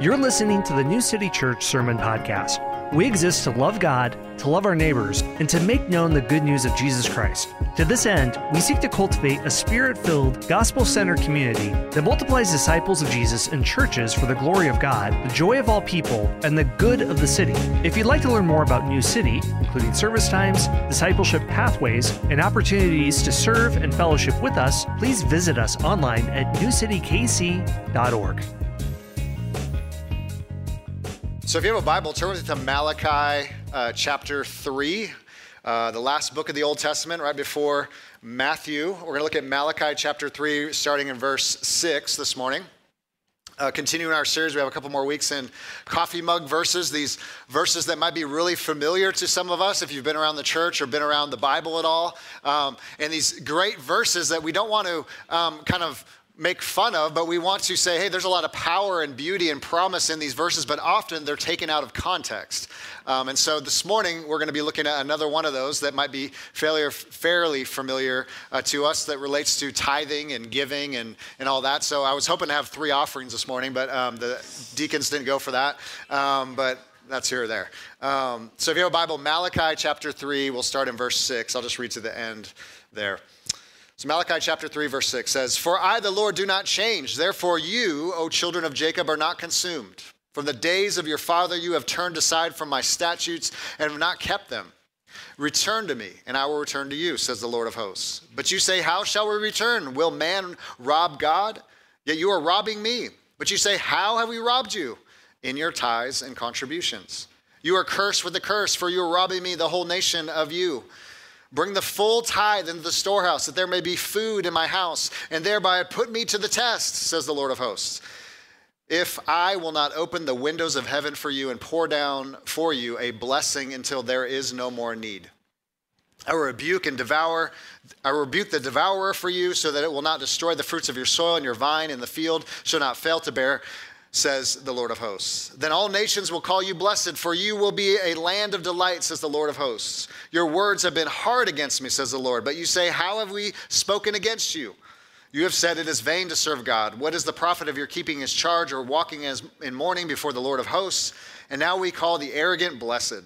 You're listening to the New City Church Sermon Podcast. We exist to love God, to love our neighbors, and to make known the good news of Jesus Christ. To this end, we seek to cultivate a spirit filled, gospel centered community that multiplies disciples of Jesus in churches for the glory of God, the joy of all people, and the good of the city. If you'd like to learn more about New City, including service times, discipleship pathways, and opportunities to serve and fellowship with us, please visit us online at newcitykc.org. So, if you have a Bible, turn with it to Malachi uh, chapter 3, uh, the last book of the Old Testament, right before Matthew. We're going to look at Malachi chapter 3, starting in verse 6 this morning. Uh, continuing our series, we have a couple more weeks in coffee mug verses, these verses that might be really familiar to some of us if you've been around the church or been around the Bible at all. Um, and these great verses that we don't want to um, kind of make fun of, but we want to say, hey, there's a lot of power and beauty and promise in these verses, but often they're taken out of context. Um, and so this morning, we're going to be looking at another one of those that might be fairly, fairly familiar uh, to us that relates to tithing and giving and, and all that. So I was hoping to have three offerings this morning, but um, the deacons didn't go for that. Um, but that's here or there. Um, so if you have a Bible, Malachi chapter 3, we'll start in verse 6. I'll just read to the end there. So Malachi chapter 3, verse 6 says, For I, the Lord, do not change. Therefore, you, O children of Jacob, are not consumed. From the days of your father, you have turned aside from my statutes and have not kept them. Return to me, and I will return to you, says the Lord of hosts. But you say, How shall we return? Will man rob God? Yet you are robbing me. But you say, How have we robbed you? In your tithes and contributions. You are cursed with a curse, for you are robbing me, the whole nation of you. Bring the full tithe into the storehouse, that there may be food in my house, and thereby put me to the test, says the Lord of hosts. If I will not open the windows of heaven for you and pour down for you a blessing until there is no more need. I will rebuke and devour, I rebuke the devourer for you, so that it will not destroy the fruits of your soil, and your vine in the field shall not fail to bear says the Lord of hosts. Then all nations will call you blessed, for you will be a land of delight, says the Lord of hosts. Your words have been hard against me, says the Lord. But you say, How have we spoken against you? You have said it is vain to serve God. What is the profit of your keeping his charge or walking as in mourning before the Lord of hosts? And now we call the arrogant blessed.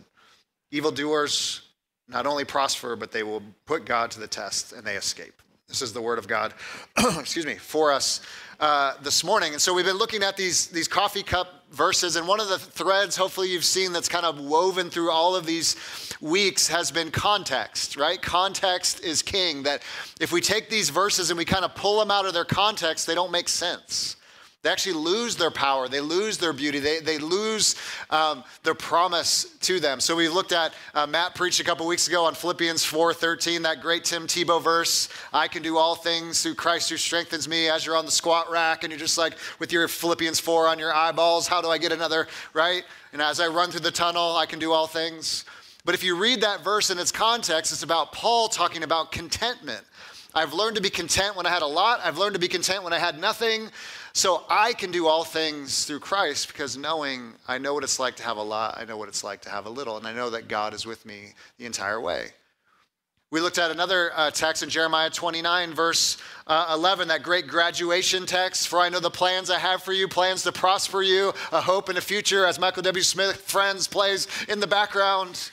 Evildoers not only prosper, but they will put God to the test and they escape. This is the word of God, excuse me, for us uh, this morning. And so we've been looking at these, these coffee cup verses, and one of the threads, hopefully, you've seen that's kind of woven through all of these weeks has been context, right? Context is king. That if we take these verses and we kind of pull them out of their context, they don't make sense. They actually lose their power. They lose their beauty. They, they lose um, their promise to them. So we looked at, uh, Matt preached a couple weeks ago on Philippians 4.13, that great Tim Tebow verse, I can do all things through Christ who strengthens me as you're on the squat rack and you're just like with your Philippians 4 on your eyeballs, how do I get another, right? And as I run through the tunnel, I can do all things. But if you read that verse in its context, it's about Paul talking about contentment. I've learned to be content when I had a lot. I've learned to be content when I had nothing. So I can do all things through Christ because knowing I know what it's like to have a lot, I know what it's like to have a little, and I know that God is with me the entire way. We looked at another uh, text in Jeremiah 29, verse uh, 11, that great graduation text. For I know the plans I have for you, plans to prosper you, a hope and a future, as Michael W. Smith, Friends, plays in the background.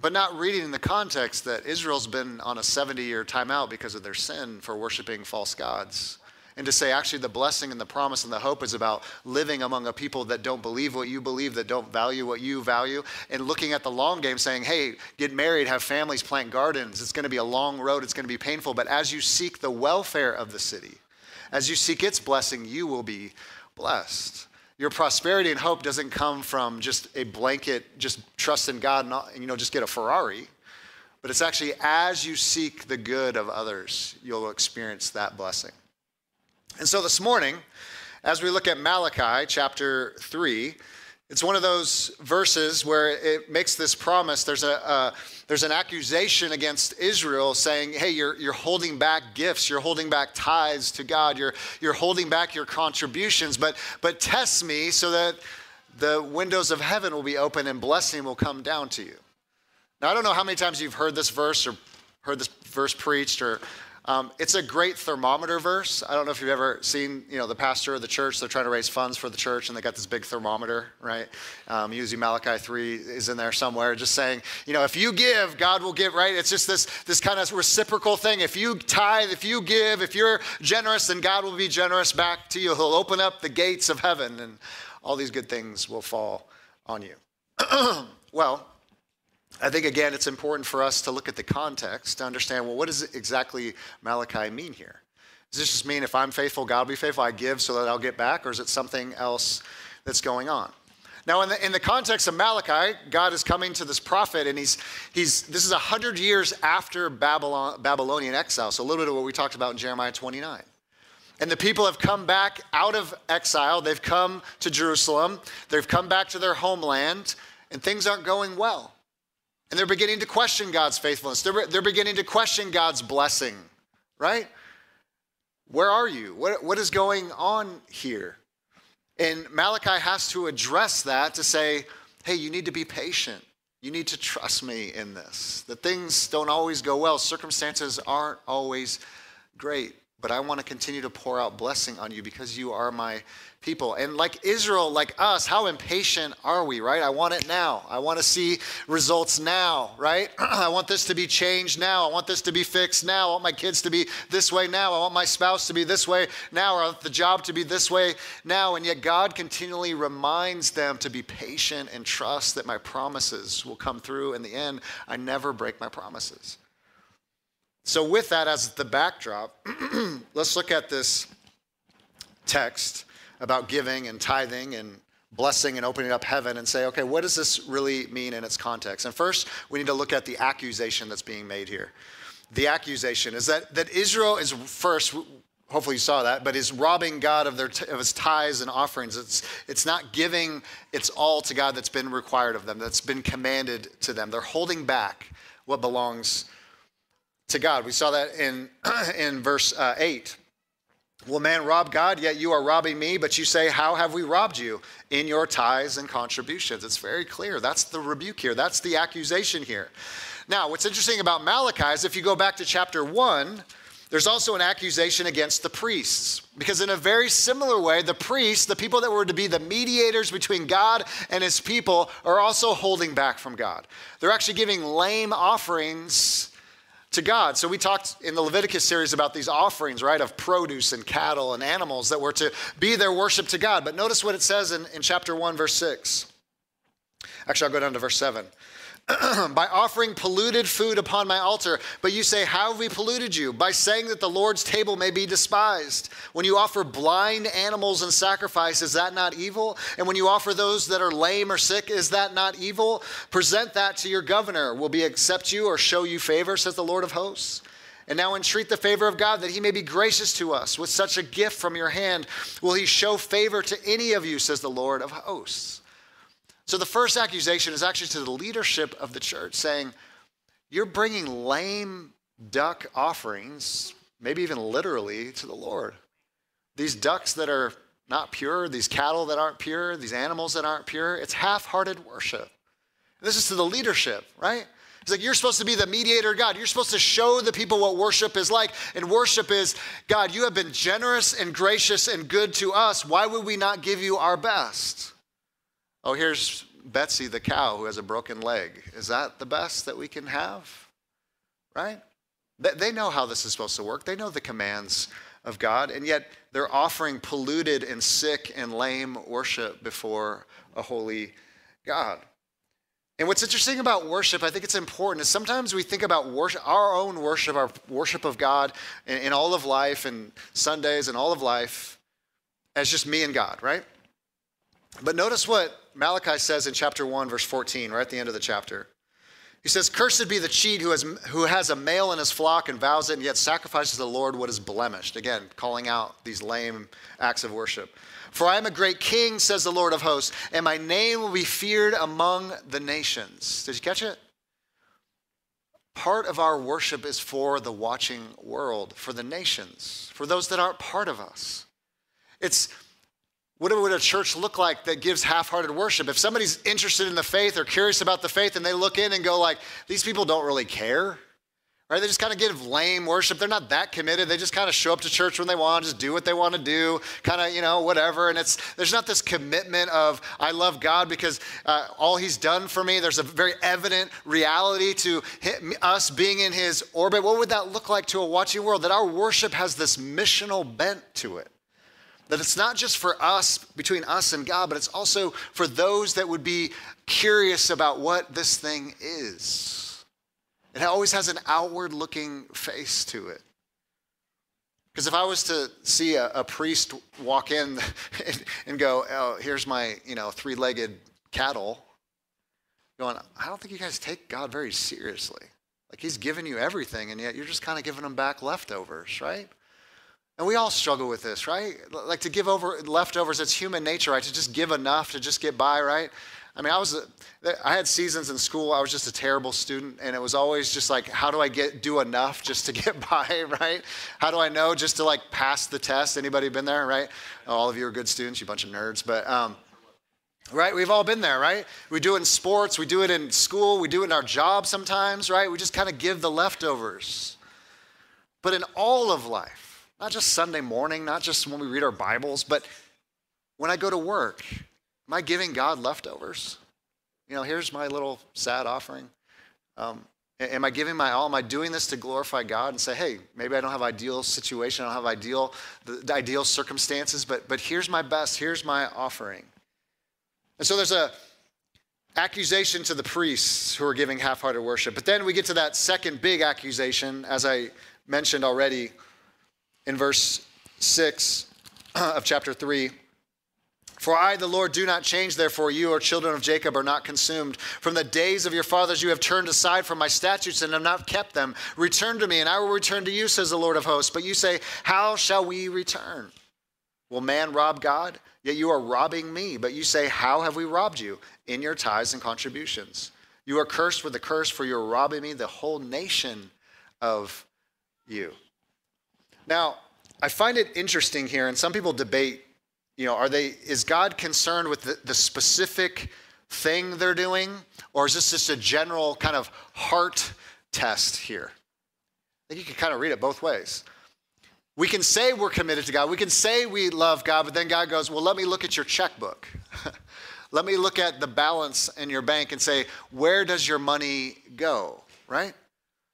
But not reading in the context that Israel's been on a 70 year timeout because of their sin for worshiping false gods and to say actually the blessing and the promise and the hope is about living among a people that don't believe what you believe, that don't value what you value, and looking at the long game saying, hey, get married, have families, plant gardens. It's going to be a long road, it's going to be painful, but as you seek the welfare of the city, as you seek its blessing, you will be blessed. Your prosperity and hope doesn't come from just a blanket, just trust in God and you know, just get a Ferrari. But it's actually as you seek the good of others, you'll experience that blessing. And so this morning, as we look at Malachi chapter 3, it's one of those verses where it makes this promise. There's, a, uh, there's an accusation against Israel saying, hey, you're, you're holding back gifts, you're holding back tithes to God, you're, you're holding back your contributions, but, but test me so that the windows of heaven will be open and blessing will come down to you. Now, I don't know how many times you've heard this verse or heard this verse preached or Um, it's a great thermometer verse. I don't know if you've ever seen, you know, the pastor of the church. They're trying to raise funds for the church, and they got this big thermometer, right? Um, usually Malachi three is in there somewhere, just saying, you know, if you give, God will give, right? It's just this this kind of reciprocal thing. If you tithe, if you give, if you're generous, then God will be generous back to you. He'll open up the gates of heaven, and all these good things will fall on you. well, I think, again, it's important for us to look at the context to understand well, what does exactly Malachi mean here? Does this just mean if I'm faithful, God will be faithful, I give so that I'll get back, or is it something else that's going on? Now, in the, in the context of Malachi, God is coming to this prophet, and he's, he's this is 100 years after Babylon, Babylonian exile, so a little bit of what we talked about in Jeremiah 29. And the people have come back out of exile. They've come to Jerusalem. They've come back to their homeland, and things aren't going well. And they're beginning to question God's faithfulness. They're, they're beginning to question God's blessing, right? Where are you? What, what is going on here? And Malachi has to address that to say, hey, you need to be patient. You need to trust me in this. That things don't always go well, circumstances aren't always great but I want to continue to pour out blessing on you because you are my people. And like Israel, like us, how impatient are we, right? I want it now. I want to see results now, right? I want this to be changed now. I want this to be fixed now. I want my kids to be this way now. I want my spouse to be this way now, or I want the job to be this way now. And yet God continually reminds them to be patient and trust that my promises will come through. In the end, I never break my promises. So, with that as the backdrop, let's look at this text about giving and tithing and blessing and opening up heaven and say, okay, what does this really mean in its context? And first, we need to look at the accusation that's being made here. The accusation is that, that Israel is first, hopefully you saw that, but is robbing God of, their, of his tithes and offerings. It's, it's not giving its all to God that's been required of them, that's been commanded to them. They're holding back what belongs to God. We saw that in, in verse uh, 8. Will man rob God? Yet you are robbing me. But you say, How have we robbed you? In your tithes and contributions. It's very clear. That's the rebuke here. That's the accusation here. Now, what's interesting about Malachi is if you go back to chapter 1, there's also an accusation against the priests. Because, in a very similar way, the priests, the people that were to be the mediators between God and his people, are also holding back from God. They're actually giving lame offerings to God. So we talked in the Leviticus series about these offerings, right, of produce and cattle and animals that were to be their worship to God. But notice what it says in, in chapter 1, verse 6. Actually, I'll go down to verse 7. by offering polluted food upon my altar. But you say, How have we polluted you? By saying that the Lord's table may be despised. When you offer blind animals in sacrifice, is that not evil? And when you offer those that are lame or sick, is that not evil? Present that to your governor. Will he accept you or show you favor, says the Lord of hosts? And now entreat the favor of God that he may be gracious to us with such a gift from your hand. Will he show favor to any of you, says the Lord of hosts? So the first accusation is actually to the leadership of the church saying, You're bringing lame duck offerings, maybe even literally, to the Lord. These ducks that are not pure, these cattle that aren't pure, these animals that aren't pure, it's half hearted worship. This is to the leadership, right? It's like you're supposed to be the mediator God. You're supposed to show the people what worship is like. And worship is God, you have been generous and gracious and good to us. Why would we not give you our best? Oh, here's Betsy the cow who has a broken leg. Is that the best that we can have? Right? They know how this is supposed to work. They know the commands of God, and yet they're offering polluted and sick and lame worship before a holy God. And what's interesting about worship, I think it's important, is sometimes we think about worship, our own worship, our worship of God in, in all of life and Sundays and all of life as just me and God, right? But notice what Malachi says in chapter 1, verse 14, right at the end of the chapter. He says, Cursed be the cheat who has, who has a male in his flock and vows it, and yet sacrifices to the Lord what is blemished. Again, calling out these lame acts of worship. For I am a great king, says the Lord of hosts, and my name will be feared among the nations. Did you catch it? Part of our worship is for the watching world, for the nations, for those that aren't part of us. It's what would a church look like that gives half-hearted worship? If somebody's interested in the faith or curious about the faith and they look in and go like, these people don't really care, right? They just kind of give lame worship. They're not that committed. They just kind of show up to church when they want, just do what they want to do, kind of, you know, whatever. And it's there's not this commitment of I love God because uh, all He's done for me. There's a very evident reality to us being in His orbit. What would that look like to a watching world? That our worship has this missional bent to it. That it's not just for us, between us and God, but it's also for those that would be curious about what this thing is. It always has an outward looking face to it. Because if I was to see a, a priest walk in and, and, go, oh, here's my, you know, three-legged cattle, going, I don't think you guys take God very seriously. Like he's given you everything, and yet you're just kind of giving him back leftovers, right? And we all struggle with this, right? Like to give over leftovers, it's human nature, right? To just give enough to just get by, right? I mean, I was, I had seasons in school, I was just a terrible student, and it was always just like, how do I get, do enough just to get by, right? How do I know just to like pass the test? Anybody been there, right? All of you are good students, you bunch of nerds, but, um, right? We've all been there, right? We do it in sports, we do it in school, we do it in our job sometimes, right? We just kind of give the leftovers. But in all of life, not just Sunday morning, not just when we read our Bibles, but when I go to work, Am I giving God leftovers? You know, here's my little sad offering. Um, am I giving my all? Am I doing this to glorify God and say, hey, maybe I don't have ideal situation, I don't have ideal the, ideal circumstances, but but here's my best, here's my offering. And so there's a accusation to the priests who are giving half-hearted worship. But then we get to that second big accusation, as I mentioned already in verse 6 of chapter 3. For I, the Lord, do not change, therefore you, or children of Jacob, are not consumed. From the days of your fathers you have turned aside from my statutes and have not kept them. Return to me, and I will return to you, says the Lord of hosts. But you say, How shall we return? Will man rob God? Yet you are robbing me. But you say, How have we robbed you? In your tithes and contributions. You are cursed with a curse, for you are robbing me, the whole nation of you. Now, I find it interesting here, and some people debate you know, are they, is God concerned with the, the specific thing they're doing? Or is this just a general kind of heart test here? I think you can kind of read it both ways. We can say we're committed to God. We can say we love God, but then God goes, Well, let me look at your checkbook. let me look at the balance in your bank and say, Where does your money go? Right?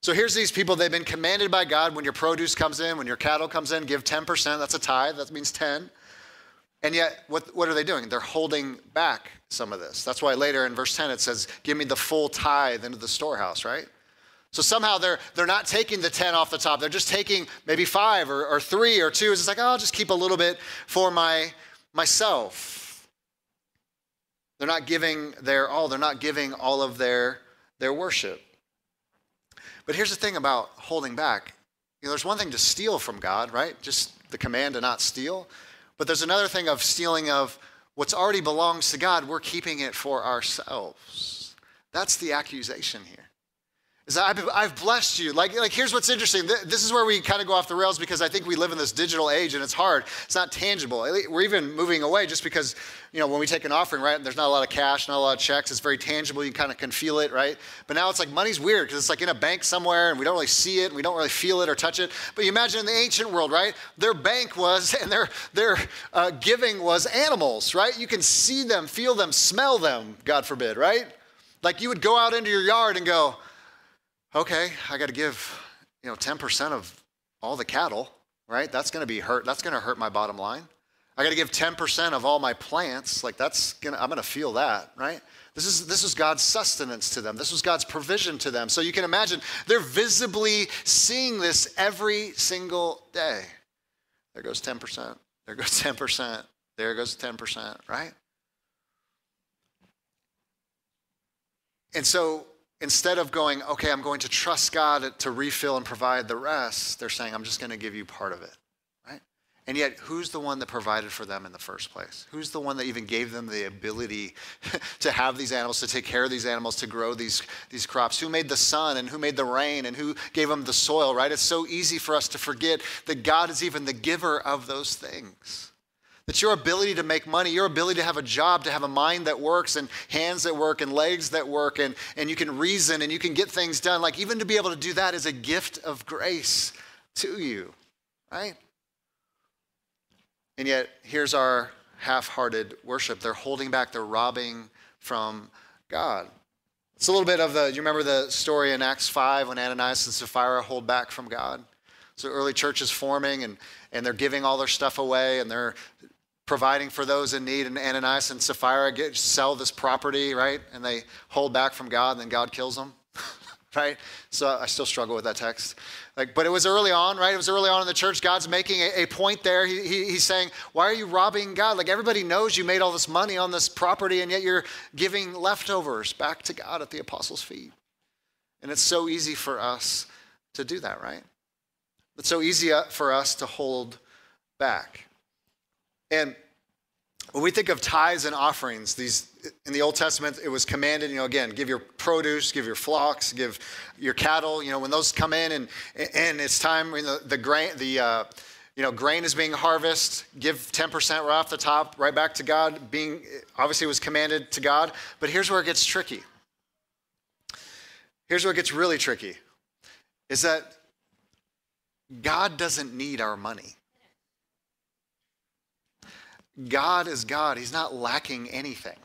So here's these people, they've been commanded by God when your produce comes in, when your cattle comes in, give 10%. That's a tithe, that means 10. And yet, what, what are they doing? They're holding back some of this. That's why later in verse 10 it says, Give me the full tithe into the storehouse, right? So somehow they're, they're not taking the 10 off the top. They're just taking maybe five or, or three or two. It's like, oh, I'll just keep a little bit for my, myself. They're not giving their all. They're not giving all of their, their worship. But here's the thing about holding back. You know, there's one thing to steal from God, right? Just the command to not steal. But there's another thing of stealing of what's already belongs to God, we're keeping it for ourselves. That's the accusation here is I've, I've blessed you. Like, like, here's what's interesting. This is where we kind of go off the rails because I think we live in this digital age and it's hard. It's not tangible. We're even moving away just because, you know, when we take an offering, right, there's not a lot of cash, not a lot of checks. It's very tangible. You kind of can feel it, right? But now it's like money's weird because it's like in a bank somewhere and we don't really see it and we don't really feel it or touch it. But you imagine in the ancient world, right? Their bank was and their, their uh, giving was animals, right? You can see them, feel them, smell them, God forbid, right? Like you would go out into your yard and go, okay, I got to give, you know, 10% of all the cattle, right? That's going to be hurt. That's going to hurt my bottom line. I got to give 10% of all my plants. Like that's going to, I'm going to feel that, right? This is, this is God's sustenance to them. This was God's provision to them. So you can imagine they're visibly seeing this every single day. There goes 10%. There goes 10%. There goes 10%, right? And so instead of going, okay, I'm going to trust God to refill and provide the rest, they're saying, I'm just going to give you part of it. Right? And yet, who's the one that provided for them in the first place? Who's the one that even gave them the ability to have these animals, to take care of these animals, to grow these, these crops? Who made the sun and who made the rain and who gave them the soil, right? It's so easy for us to forget that God is even the giver of those things. That your ability to make money, your ability to have a job, to have a mind that works and hands that work and legs that work and, and you can reason and you can get things done, like even to be able to do that is a gift of grace to you, right? And yet, here's our half hearted worship. They're holding back, they're robbing from God. It's a little bit of the, you remember the story in Acts 5 when Ananias and Sapphira hold back from God? So early church is forming and, and they're giving all their stuff away and they're providing for those in need. And Ananias and Sapphira get, sell this property, right? And they hold back from God and then God kills them, right? So I still struggle with that text. Like, but it was early on, right? It was early on in the church. God's making a, a point there. He, he, he's saying, Why are you robbing God? Like, everybody knows you made all this money on this property, and yet you're giving leftovers back to God at the apostles' feet. And it's so easy for us to do that, right? It's so easy uh, for us to hold back. And when we think of tithes and offerings, these in the Old Testament, it was commanded, you know, again, give your produce, give your flocks, give your cattle, you know, when those come in and and it's time, you know, the grain, the uh, you know, grain is being harvested, give 10% right off the top, right back to God, being obviously was commanded to God. But here's where it gets tricky. Here's where it gets really tricky is that God doesn't need our money. God is God. He's not lacking anything.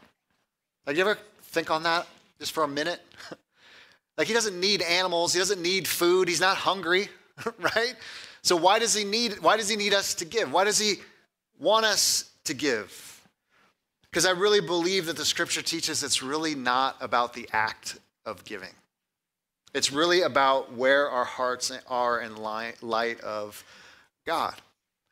Like, you ever think on that just for a minute? like, he doesn't need animals. He doesn't need food. He's not hungry, right? So why does he need? Why does he need us to give? Why does he want us to give? Because I really believe that the Scripture teaches it's really not about the act of giving. It's really about where our hearts are in light of God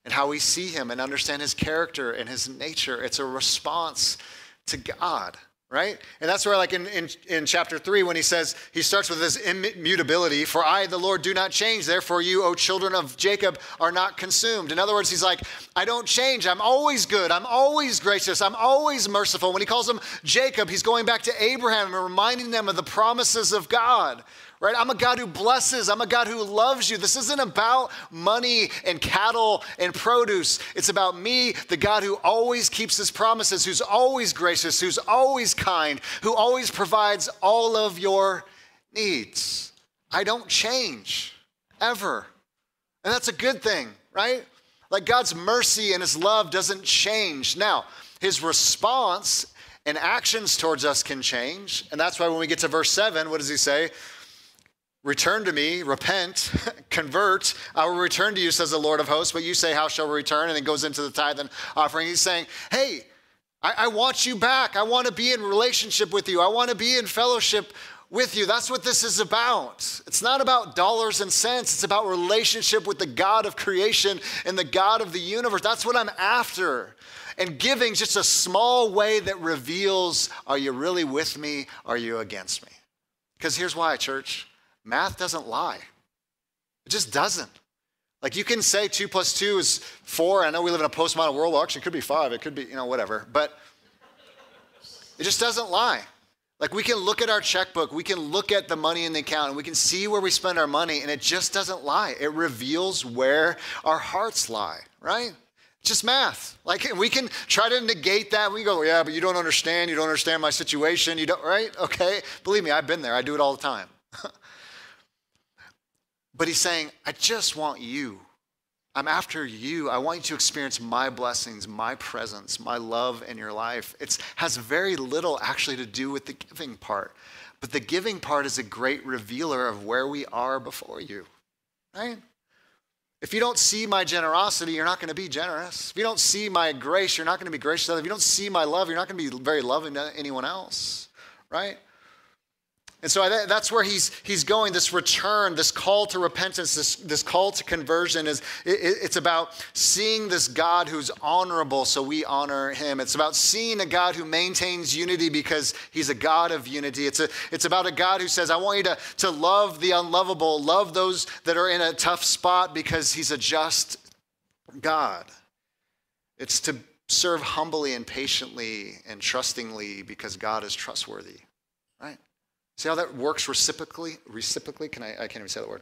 and how we see Him and understand His character and His nature. It's a response to God right? And that's where, like in, in, in, chapter 3, when he says, he starts with this immutability For I, the Lord, do not change. Therefore, you, O children of Jacob, are not consumed. In other words, he's like, I don't change. I'm always good. I'm always gracious. I'm always merciful. When he calls him Jacob, he's going back to Abraham and reminding them of the promises of God right? I'm a God who blesses. I'm a God who loves you. This isn't about money and cattle and produce. It's about me, the God who always keeps his promises, who's always gracious, who's always kind, who always provides all of your needs. I don't change ever. And that's a good thing, right? Like God's mercy and his love doesn't change. Now, his response and actions towards us can change. And that's why when we get to verse 7, what does he say? Return to me, repent, convert. I will return to you, says the Lord of hosts. But you say, How shall we return? And it goes into the tithe and offering. He's saying, Hey, I, I want you back. I want to be in relationship with you. I want to be in fellowship with you. That's what this is about. It's not about dollars and cents, it's about relationship with the God of creation and the God of the universe. That's what I'm after. And giving just a small way that reveals are you really with me? Are you against me? Because here's why, church. Math doesn't lie. It just doesn't. Like you can say two plus two is four. I know we live in a postmodern world. Well, actually, it could be five. It could be, you know, whatever. But it just doesn't lie. Like we can look at our checkbook, we can look at the money in the account, and we can see where we spend our money, and it just doesn't lie. It reveals where our hearts lie, right? just math. Like we can try to negate that. We go, yeah, but you don't understand. You don't understand my situation. You don't, right? Okay. Believe me, I've been there. I do it all the time. But he's saying, I just want you. I'm after you. I want you to experience my blessings, my presence, my love in your life. It has very little actually to do with the giving part. But the giving part is a great revealer of where we are before you, right? If you don't see my generosity, you're not going to be generous. If you don't see my grace, you're not going to be gracious. If you don't see my love, you're not going to be very loving to anyone else, right? And so that's where he's, he's going. This return, this call to repentance, this, this call to conversion is it, it's about seeing this God who's honorable, so we honor him. It's about seeing a God who maintains unity because he's a God of unity. It's, a, it's about a God who says, I want you to, to love the unlovable, love those that are in a tough spot because he's a just God. It's to serve humbly and patiently and trustingly because God is trustworthy, right? See how that works reciprocally? Reciprocally? Can I, I can't even say the word.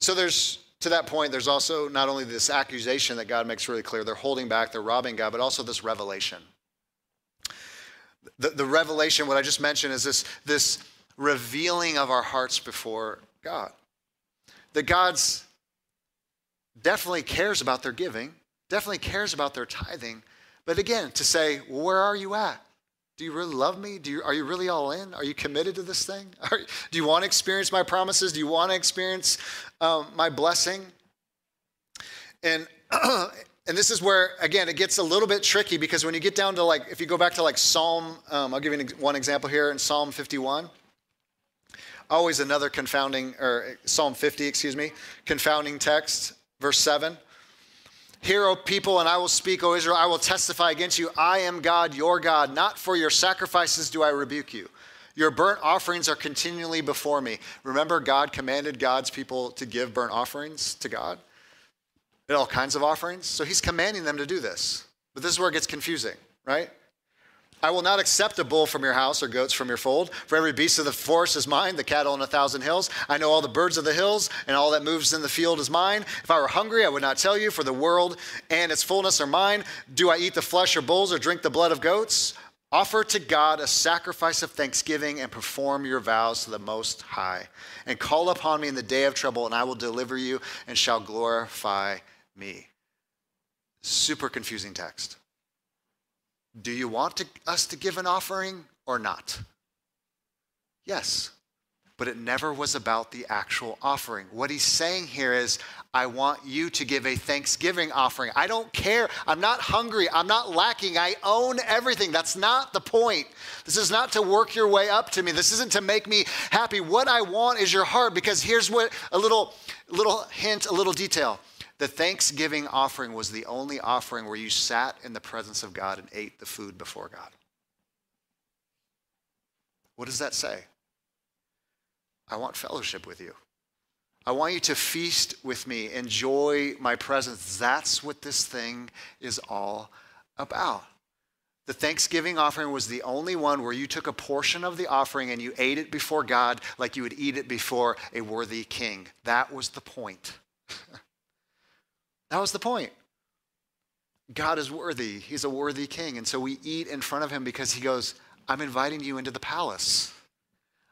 So there's to that point, there's also not only this accusation that God makes really clear, they're holding back, they're robbing God, but also this revelation. The, the revelation, what I just mentioned, is this, this revealing of our hearts before God. That God's definitely cares about their giving, definitely cares about their tithing, but again, to say, where are you at? Do you really love me? Do you, are you really all in? Are you committed to this thing? Are, do you want to experience my promises? Do you want to experience um, my blessing? And and this is where again it gets a little bit tricky because when you get down to like if you go back to like Psalm, um, I'll give you one example here in Psalm 51. Always another confounding or Psalm 50, excuse me, confounding text, verse seven. Hear, O people, and I will speak, O Israel, I will testify against you. I am God, your God. Not for your sacrifices do I rebuke you. Your burnt offerings are continually before me. Remember, God commanded God's people to give burnt offerings to God and all kinds of offerings. So he's commanding them to do this. But this is where it gets confusing, right? I will not accept a bull from your house or goats from your fold. For every beast of the forest is mine, the cattle on a thousand hills. I know all the birds of the hills, and all that moves in the field is mine. If I were hungry, I would not tell you, for the world and its fullness are mine. Do I eat the flesh of bulls or drink the blood of goats? Offer to God a sacrifice of thanksgiving and perform your vows to the Most High. And call upon me in the day of trouble, and I will deliver you and shall glorify me. Super confusing text. Do you want to, us to give an offering or not? Yes, but it never was about the actual offering. What he's saying here is, I want you to give a thanksgiving offering. I don't care. I'm not hungry. I'm not lacking. I own everything. That's not the point. This is not to work your way up to me. This isn't to make me happy. What I want is your heart because here's what a little little hint, a little detail. The thanksgiving offering was the only offering where you sat in the presence of God and ate the food before God. What does that say? I want fellowship with you. I want you to feast with me, enjoy my presence. That's what this thing is all about. The Thanksgiving offering was the only one where you took a portion of the offering and you ate it before God like you would eat it before a worthy king. That was the point. That was the point. God is worthy. He's a worthy king. And so we eat in front of him because he goes, I'm inviting you into the palace.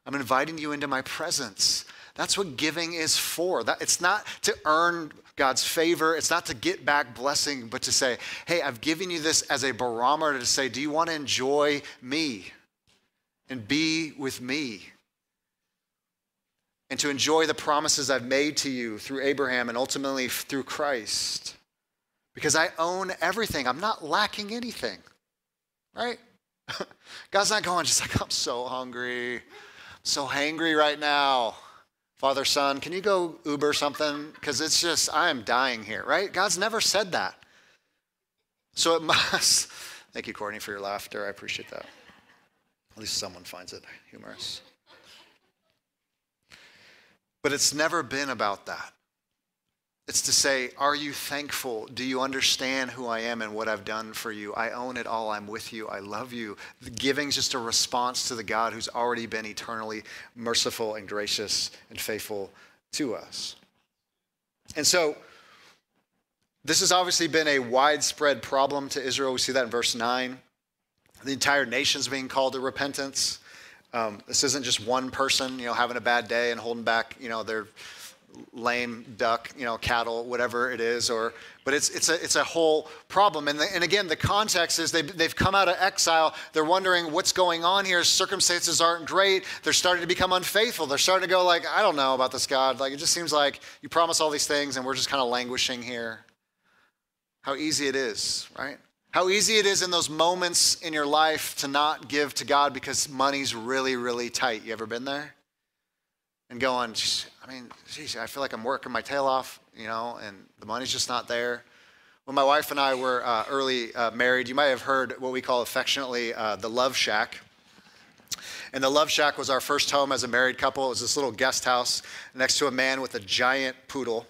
I'm inviting you into my presence. That's what giving is for. That, it's not to earn God's favor, it's not to get back blessing, but to say, hey, I've given you this as a barometer to say, do you want to enjoy me and be with me? And to enjoy the promises I've made to you through Abraham and ultimately through Christ. Because I own everything. I'm not lacking anything, right? God's not going just like, I'm so hungry. I'm so hangry right now. Father, son, can you go Uber something? Because it's just, I am dying here, right? God's never said that. So it must. Thank you, Courtney, for your laughter. I appreciate that. At least someone finds it humorous. But it's never been about that. It's to say, Are you thankful? Do you understand who I am and what I've done for you? I own it all. I'm with you. I love you. The giving's just a response to the God who's already been eternally merciful and gracious and faithful to us. And so, this has obviously been a widespread problem to Israel. We see that in verse 9. The entire nation's being called to repentance. Um, this isn't just one person, you know, having a bad day and holding back, you know, their lame duck, you know, cattle, whatever it is, or but it's it's a it's a whole problem. And the, and again, the context is they've they've come out of exile. They're wondering what's going on here. Circumstances aren't great. They're starting to become unfaithful. They're starting to go like, I don't know about this God. Like it just seems like you promise all these things and we're just kind of languishing here. How easy it is, right? How easy it is in those moments in your life to not give to God because money's really, really tight. You ever been there? And going, I mean, geez, I feel like I'm working my tail off, you know, and the money's just not there. When my wife and I were uh, early uh, married, you might have heard what we call affectionately uh, the Love Shack. And the Love Shack was our first home as a married couple. It was this little guest house next to a man with a giant poodle.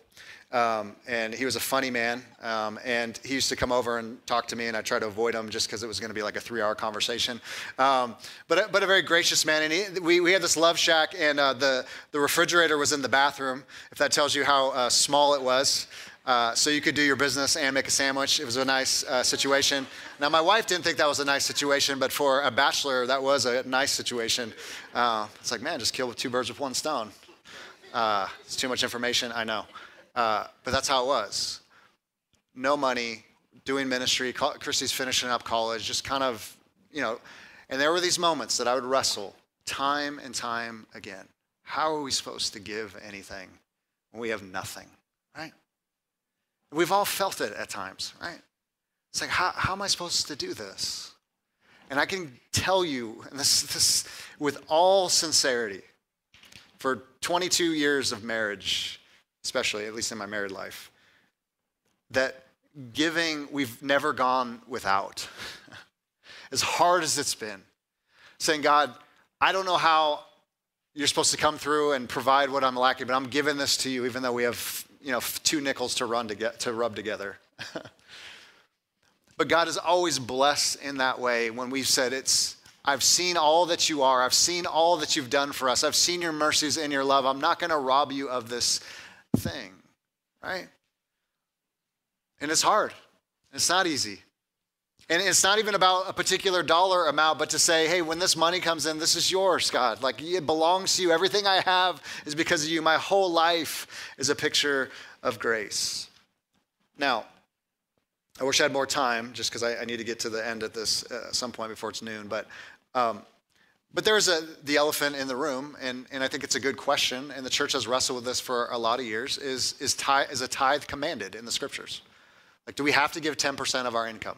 Um, and he was a funny man. Um, and he used to come over and talk to me, and I tried to avoid him just because it was going to be like a three hour conversation. Um, but, but a very gracious man. And he, we, we had this love shack, and uh, the, the refrigerator was in the bathroom, if that tells you how uh, small it was. Uh, so you could do your business and make a sandwich. It was a nice uh, situation. Now, my wife didn't think that was a nice situation, but for a bachelor, that was a nice situation. Uh, it's like, man, just kill two birds with one stone. Uh, it's too much information, I know. Uh, but that's how it was. No money, doing ministry. Christy's finishing up college, just kind of, you know. And there were these moments that I would wrestle time and time again. How are we supposed to give anything when we have nothing, right? We've all felt it at times, right? It's like, how, how am I supposed to do this? And I can tell you, and this, this with all sincerity, for 22 years of marriage, especially, at least in my married life, that giving, we've never gone without. as hard as it's been, saying, God, I don't know how you're supposed to come through and provide what I'm lacking, but I'm giving this to you, even though we have you know, two nickels to run to get to rub together. but God has always blessed in that way when we've said it's I've seen all that you are. I've seen all that you've done for us. I've seen your mercies and your love. I'm not going to rob you of this thing, right? And it's hard. It's not easy. And it's not even about a particular dollar amount, but to say, hey, when this money comes in, this is yours, God. Like it belongs to you. Everything I have is because of you. My whole life is a picture of grace. Now, I wish I had more time just because I, I, need to get to the end at this uh, some point before it's noon. But, um, but there's a, the elephant in the room, and, and I think it's a good question. And the church has wrestled with this for a lot of years is, is, tithe, is a tithe commanded in the scriptures? Like, do we have to give 10% of our income?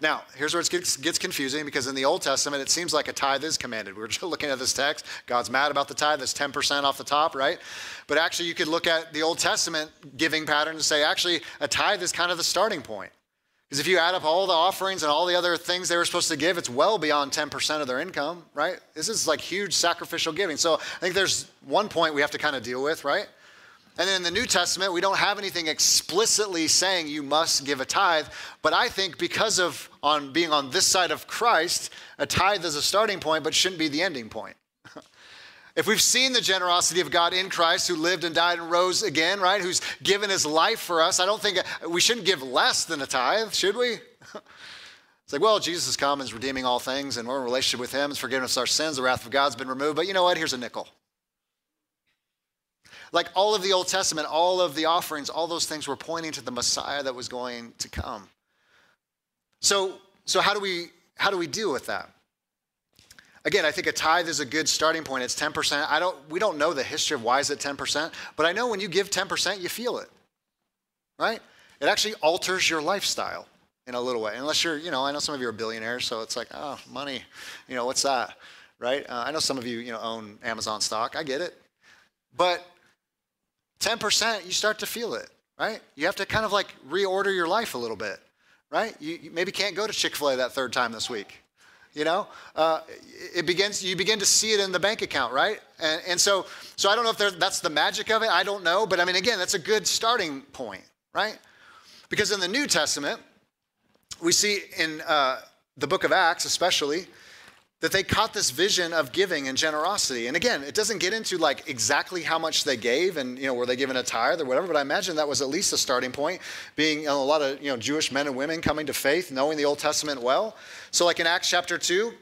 Now, here's where it gets, gets, confusing because in the Old Testament, it seems like a tithe is commanded. We are just looking at this text. God's mad about the tithe. That's 10% off the top, right? But actually, you could look at the Old Testament giving pattern and say, actually, a tithe is kind of the starting point. Because if you add up all the offerings and all the other things they were supposed to give, it's well beyond 10% of their income, right? This is like huge sacrificial giving. So I think there's one point we have to kind of deal with, right? And then in the New Testament, we don't have anything explicitly saying you must give a tithe. But I think because of on being on this side of Christ, a tithe is a starting point, but shouldn't be the ending point. If we've seen the generosity of God in Christ, who lived and died and rose again, right? Who's given his life for us, I don't think we shouldn't give less than a tithe, should we? It's like, well, Jesus has come and is redeeming all things, and we're in relationship with him. He's forgiven us our sins. The wrath of God's been removed. But you know what? Here's a nickel. Like all of the Old Testament, all of the offerings, all those things were pointing to the Messiah that was going to come. So, so how do we how do we deal with that? Again, I think a tithe is a good starting point. It's 10%. I don't we don't know the history of why is it 10%, but I know when you give 10%, you feel it. Right? It actually alters your lifestyle in a little way. Unless you're, you know, I know some of you are billionaires, so it's like, oh, money, you know, what's that? Right? Uh, I know some of you, you know, own Amazon stock. I get it. But 10%, you start to feel it, right? You have to kind of like reorder your life a little bit, right? You, you maybe can't go to Chick fil A that third time this week. You know, uh, it begins. You begin to see it in the bank account, right? And, and so, so I don't know if that's the magic of it. I don't know, but I mean, again, that's a good starting point, right? Because in the New Testament, we see in uh, the Book of Acts, especially, that they caught this vision of giving and generosity. And again, it doesn't get into like exactly how much they gave and you know were they given a tithe or whatever, but I imagine that was at least a starting point, being a lot of you know Jewish men and women coming to faith, knowing the Old Testament well. So like in Acts chapter 2,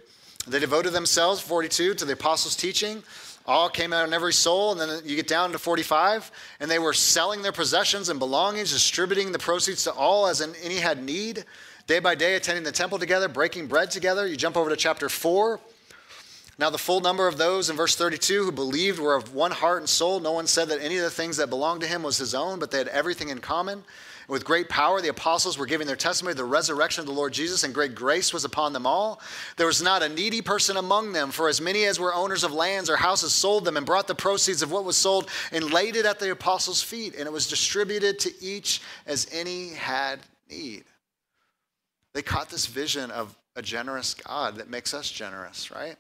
they devoted themselves 42 to the apostles' teaching. All came out in every soul, and then you get down to 45, and they were selling their possessions and belongings, distributing the proceeds to all as in any had need day by day attending the temple together, breaking bread together. You jump over to chapter 4. Now, the full number of those in verse 32 who believed were of one heart and soul. No one said that any of the things that belonged to him was his own, but they had everything in common. With great power, the apostles were giving their testimony of the resurrection of the Lord Jesus, and great grace was upon them all. There was not a needy person among them, for as many as were owners of lands or houses sold them and brought the proceeds of what was sold and laid it at the apostles' feet, and it was distributed to each as any had need. They caught this vision of a generous God that makes us generous, right?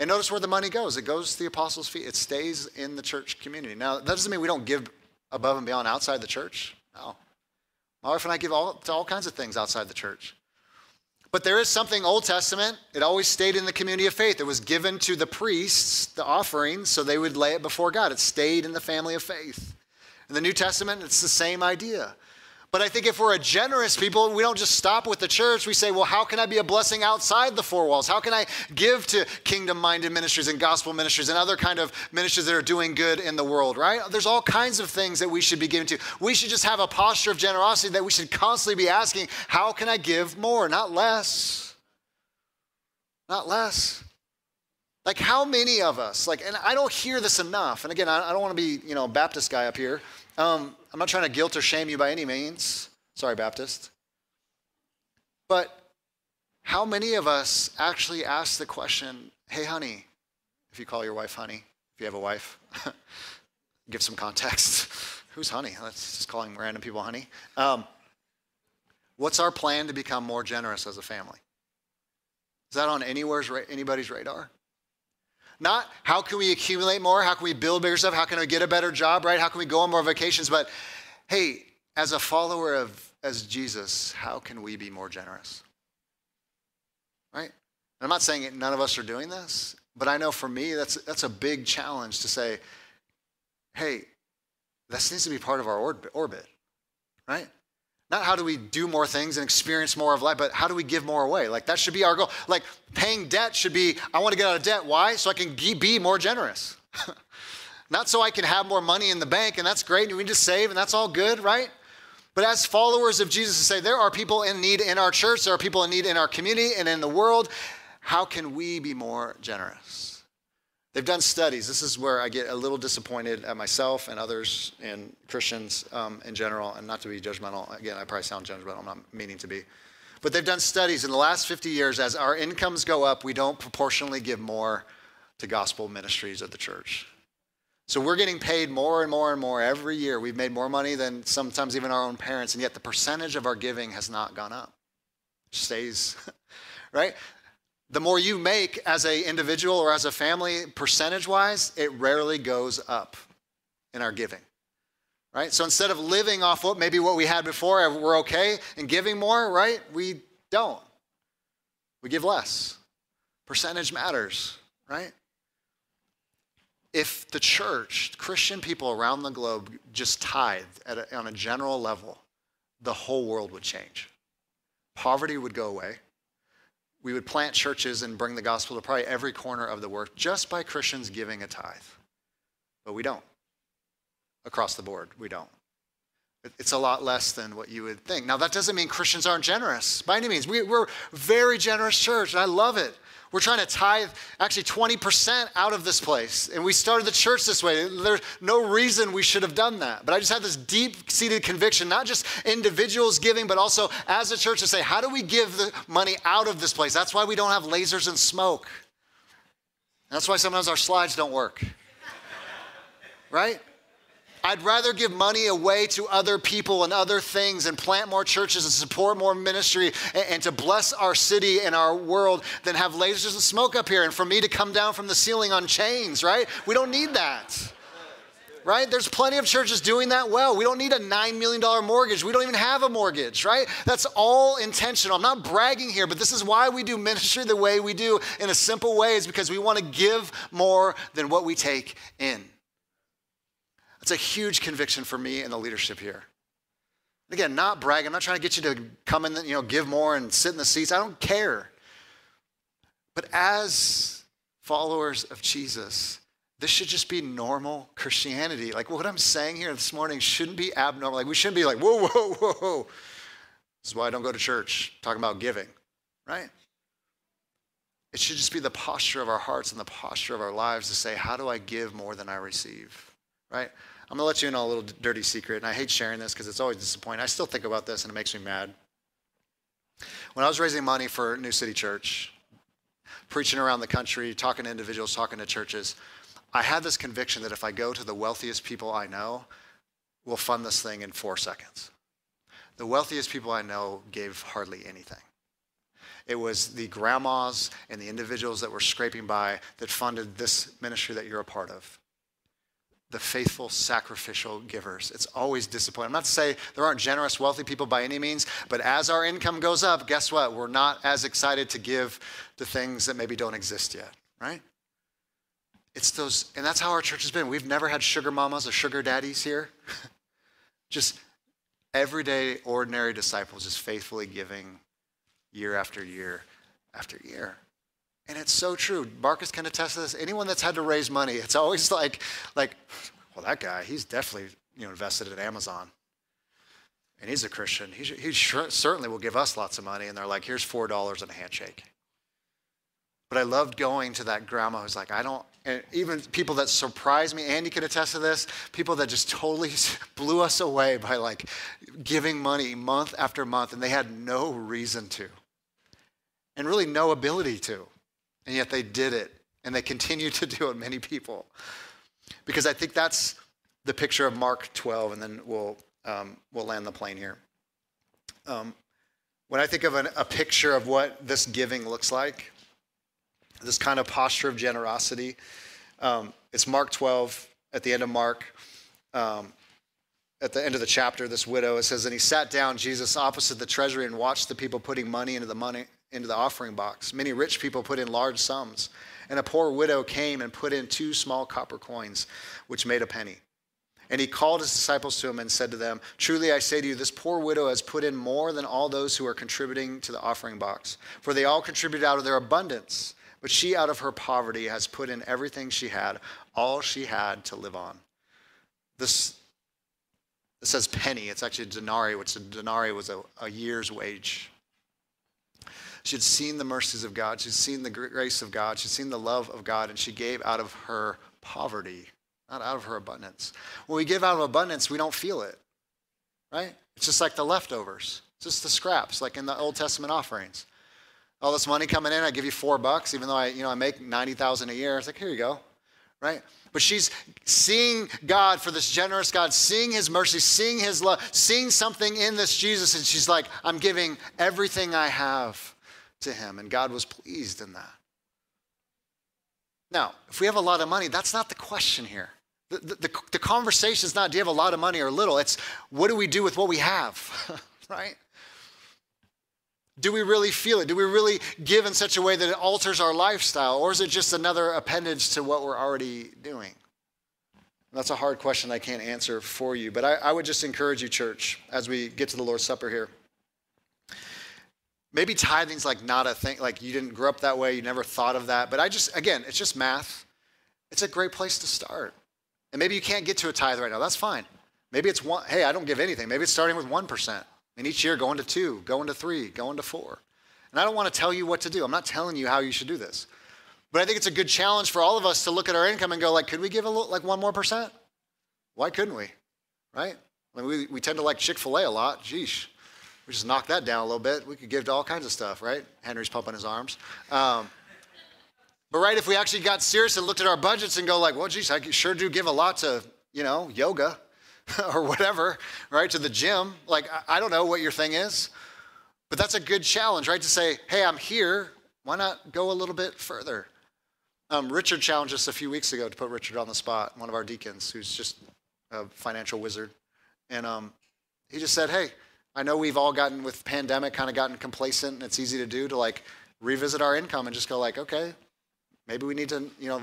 And notice where the money goes. It goes to the apostles' feet. It stays in the church community. Now, that doesn't mean we don't give above and beyond outside the church? No. My wife and I give all, to all kinds of things outside the church. But there is something Old Testament, it always stayed in the community of faith. It was given to the priests, the offerings, so they would lay it before God. It stayed in the family of faith. In the New Testament, it's the same idea. But I think if we're a generous people, we don't just stop with the church. We say, well, how can I be a blessing outside the four walls? How can I give to kingdom minded ministries and gospel ministries and other kind of ministries that are doing good in the world, right? There's all kinds of things that we should be giving to. We should just have a posture of generosity that we should constantly be asking, how can I give more, not less? Not less. Like, how many of us, like, and I don't hear this enough. And again, I, don't want to be, you know, Baptist guy up here. Um, I'm not trying to guilt or shame you by any means. Sorry, Baptist. But how many of us actually ask the question, hey, honey, if you call your wife honey, if you have a wife, give some context. Who's honey? Let's just calling random people honey. Um, what's our plan to become more generous as a family? Is that on anywhere's anybody's radar? Not how can we accumulate more? How can we build bigger stuff? How can we get a better job, right? How can we go on more vacations? But hey, as a follower of as Jesus, how can we be more generous? Right? I'm not saying none of us are doing this, but I know for me that's that's a big challenge to say, hey, this needs to be part of our orbit, right? Not how do we do more things and experience more of life, but how do we give more away? Like that should be our goal. Like paying debt should be, I want to get out of debt. Why? So I can be more generous. Not so I can have more money in the bank, and that's great, and we just save, and that's all good, right? But as followers of Jesus, to say there are people in need in our church, there are people in need in our community and in the world. How can we be more generous? They've done studies. This is where I get a little disappointed at myself and others and Christians um, in general, and not to be judgmental. Again, I probably sound judgmental. I'm not meaning to be. But they've done studies in the last 50 years. As our incomes go up, we don't proportionally give more to gospel ministries at the church. So we're getting paid more and more and more every year. We've made more money than sometimes even our own parents, and yet the percentage of our giving has not gone up. It stays, right? The more you make as an individual or as a family, percentage wise, it rarely goes up in our giving. Right? So instead of living off what maybe what we had before, we're okay, and giving more, right? We don't. We give less. Percentage matters, right? If the church, Christian people around the globe, just tithe a, on a general level, the whole world would change. Poverty would go away we would plant churches and bring the gospel to probably every corner of the world just by Christians giving a tithe. But we don't. Across the board, we don't. It's a lot less than what you would think. Now, that doesn't mean Christians aren't generous by any means. We, are a very generous church, and I love it. We're trying to tithe actually 20% out of this place. And we started the church this way. There's no reason we should have done that. But I just have this deep seated conviction, not just individuals giving, but also as a church to say, how do we give the money out of this place? That's why we don't have lasers and smoke. That's why sometimes our slides don't work. right? I'd rather give money away to other people and other things and plant more churches and support more ministry and, and, to bless our city and our world than have lasers and smoke up here and for me to come down from the ceiling on chains, right? We don't need that. Right? There's plenty of churches doing that well. We don't need a $9 million mortgage. We don't even have a mortgage, right? That's all intentional. I'm not bragging here, but this is why we do ministry the way we do in a simple way, is because we want to give more than what we take in. That's a huge conviction for me and the leadership here. Again, not brag. I'm not trying to get you to come in, and you know, give more and sit in the seats. I don't care. But as followers of Jesus, this should just be normal Christianity. Like what I'm saying here this morning shouldn't be abnormal. Like we shouldn't be like, whoa, whoa, whoa. This is why I don't go to church talking about giving, right? It should just be the posture of our hearts and the posture of our lives to say, how do I give more than I receive, right? I'm to let you in on a little dirty secret, and I hate sharing this because it's always disappointing. I still think about this, and it makes me mad. When I was raising money for New City Church, preaching around the country, talking to individuals, talking to churches, I had this conviction that if I go to the wealthiest people I know, we'll fund this thing in four seconds. The wealthiest people I know gave hardly anything. It was the grandmas and the individuals that were scraping by that funded this ministry that you're a part of the faithful sacrificial givers. It's always disappointing. I'm not to say there aren't generous, wealthy people by any means, but as our income goes up, guess what? We're not as excited to give to things that maybe don't exist yet, right? It's those, and that's how our church has been. We've never had sugar mamas or sugar daddies here. just everyday, ordinary disciples just faithfully giving year after year after year. And it's so true. Marcus can attest to this. Anyone that's had to raise money, it's always like, like, well, that guy, he's definitely you know invested in Amazon, and he's a Christian. He, he sure, certainly will give us lots of money. And they're like, here's four dollars and a handshake. But I loved going to that grandma who's like, I don't. And even people that surprised me, Andy can attest to this. People that just totally blew us away by like giving money month after month, and they had no reason to, and really no ability to. And yet they did it, and they continue to do it, many people. Because I think that's the picture of Mark 12, and then we'll, um, we'll land the plane here. Um, when I think of an, a picture of what this giving looks like, this kind of posture of generosity, um, it's Mark 12 at the end of Mark. Um, at the end of the chapter, this widow, it says, And he sat down, Jesus, opposite the treasury and watched the people putting money into the money into the offering box. Many rich people put in large sums, and a poor widow came and put in two small copper coins, which made a penny. And he called his disciples to him and said to them, Truly I say to you, this poor widow has put in more than all those who are contributing to the offering box. For they all contributed out of their abundance, but she out of her poverty has put in everything she had, all she had to live on. This it says penny, it's actually denarii, which a denarii was a, a year's wage. She'd seen the mercies of God. She'd seen the grace of God. She'd seen the love of God, and she gave out of her poverty, not out of her abundance. When we give out of abundance, we don't feel it, right? It's just like the leftovers, it's just the scraps, like in the Old Testament offerings. All this money coming in, I give you four bucks, even though I, you know, I make 90,000 a year. It's like, here you go, right? But she's seeing God for this generous God, seeing his mercy, seeing his love, seeing something in this Jesus, and she's like, I'm giving everything I have to him, and God was pleased in that. Now, if we have a lot of money, that's not the question here. The, the, the, the conversation is not do you have a lot of money or little? It's what do we do with what we have, right? Do we really feel it? Do we really give in such a way that it alters our lifestyle? Or is it just another appendage to what we're already doing? That's a hard question I can't answer for you. But I, I would just encourage you, church, as we get to the Lord's Supper here. Maybe tithing's like not a thing, like you didn't grow up that way, you never thought of that. But I just, again, it's just math. It's a great place to start. And maybe you can't get to a tithe right now. That's fine. Maybe it's one, hey, I don't give anything. Maybe it's starting with 1%. And each year going to two, going to three, going to four. And I don't want to tell you what to do. I'm not telling you how you should do this. But I think it's a good challenge for all of us to look at our income and go, like, could we give a little, like one more percent? Why couldn't we? Right? I mean, we, we tend to like Chick fil A a lot. Jeesh we just knock that down a little bit. We could give to all kinds of stuff, right? Henry's pumping his arms. Um, but right, if we actually got serious and looked at our budgets and go like, well, geez, I sure do give a lot to, you know, yoga or whatever, right? To the gym. Like, I don't know what your thing is, but that's a good challenge, right? To say, hey, I'm here. Why not go a little bit further? Um, Richard challenged us a few weeks ago to put Richard on the spot, one of our deacons, who's just a financial wizard. And um, he just said, hey, I know we've all gotten with pandemic kind of gotten complacent and it's easy to do to like revisit our income and just go like, okay, maybe we need to, you know,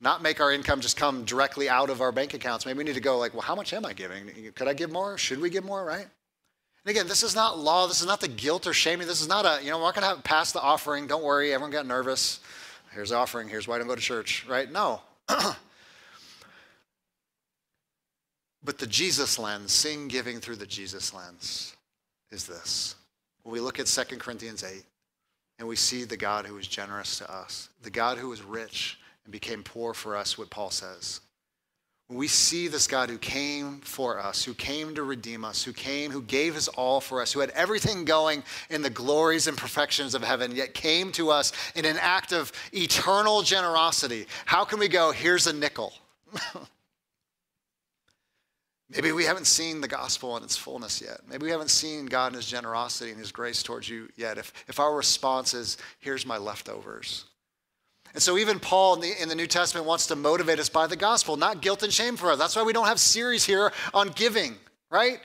not make our income just come directly out of our bank accounts. Maybe we need to go like, well, how much am I giving? Could I give more? Should we give more, right? And again, this is not law. This is not the guilt or shaming. This is not a, you know, we're not going to have pass the offering. Don't worry. Everyone got nervous. Here's the offering. Here's why I don't go to church, right? No. but the Jesus lens, seeing giving through the Jesus lens is this. When we look at 2 Corinthians 8 and we see the God who is generous to us, the God who is rich and became poor for us, what Paul says. When we see this God who came for us, who came to redeem us, who came, who gave his all for us, who had everything going in the glories and perfections of heaven, yet came to us in an act of eternal generosity, how can we go, here's a nickel? Maybe we haven't seen the gospel in its fullness yet. Maybe we haven't seen God and his generosity and his grace towards you yet. If, if our response is, here's my leftovers. And so even Paul in the, in the, New Testament wants to motivate us by the gospel, not guilt and shame for us. That's why we don't have series here on giving, right?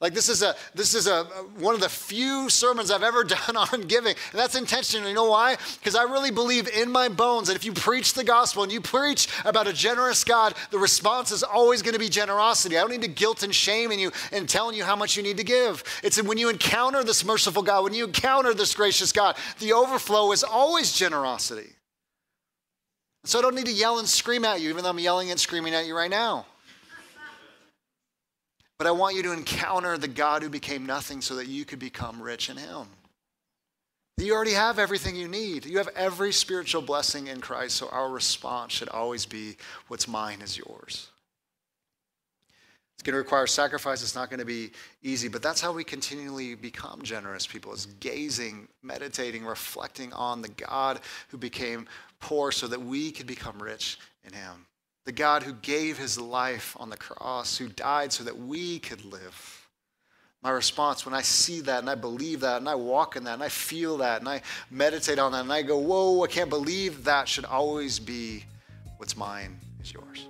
Like this is a this is a one of the few sermons I've ever done on giving. And that's intentional. You know why? Because I really believe in my bones that if you preach the gospel and you preach about a generous God, the response is always going to be generosity. I don't need to guilt and shame in you and telling you how much you need to give. It's when you encounter this merciful God, when you encounter this gracious God, the overflow is always generosity. So I don't need to yell and scream at you, even though I'm yelling and screaming at you right now. But I want you to encounter the God who became nothing so that you could become rich in Him. You already have everything you need. You have every spiritual blessing in Christ, so our response should always be what's mine is yours. It's going to require sacrifice. It's not going to be easy, but that's how we continually become generous people is gazing, meditating, reflecting on the God who became poor so that we could become rich in him the God who gave his life on the cross, who died so that we could live. My response when I see that and I believe that and I walk in that and I feel that and I meditate on that and I go, whoa, I can't believe that should always be what's mine is yours.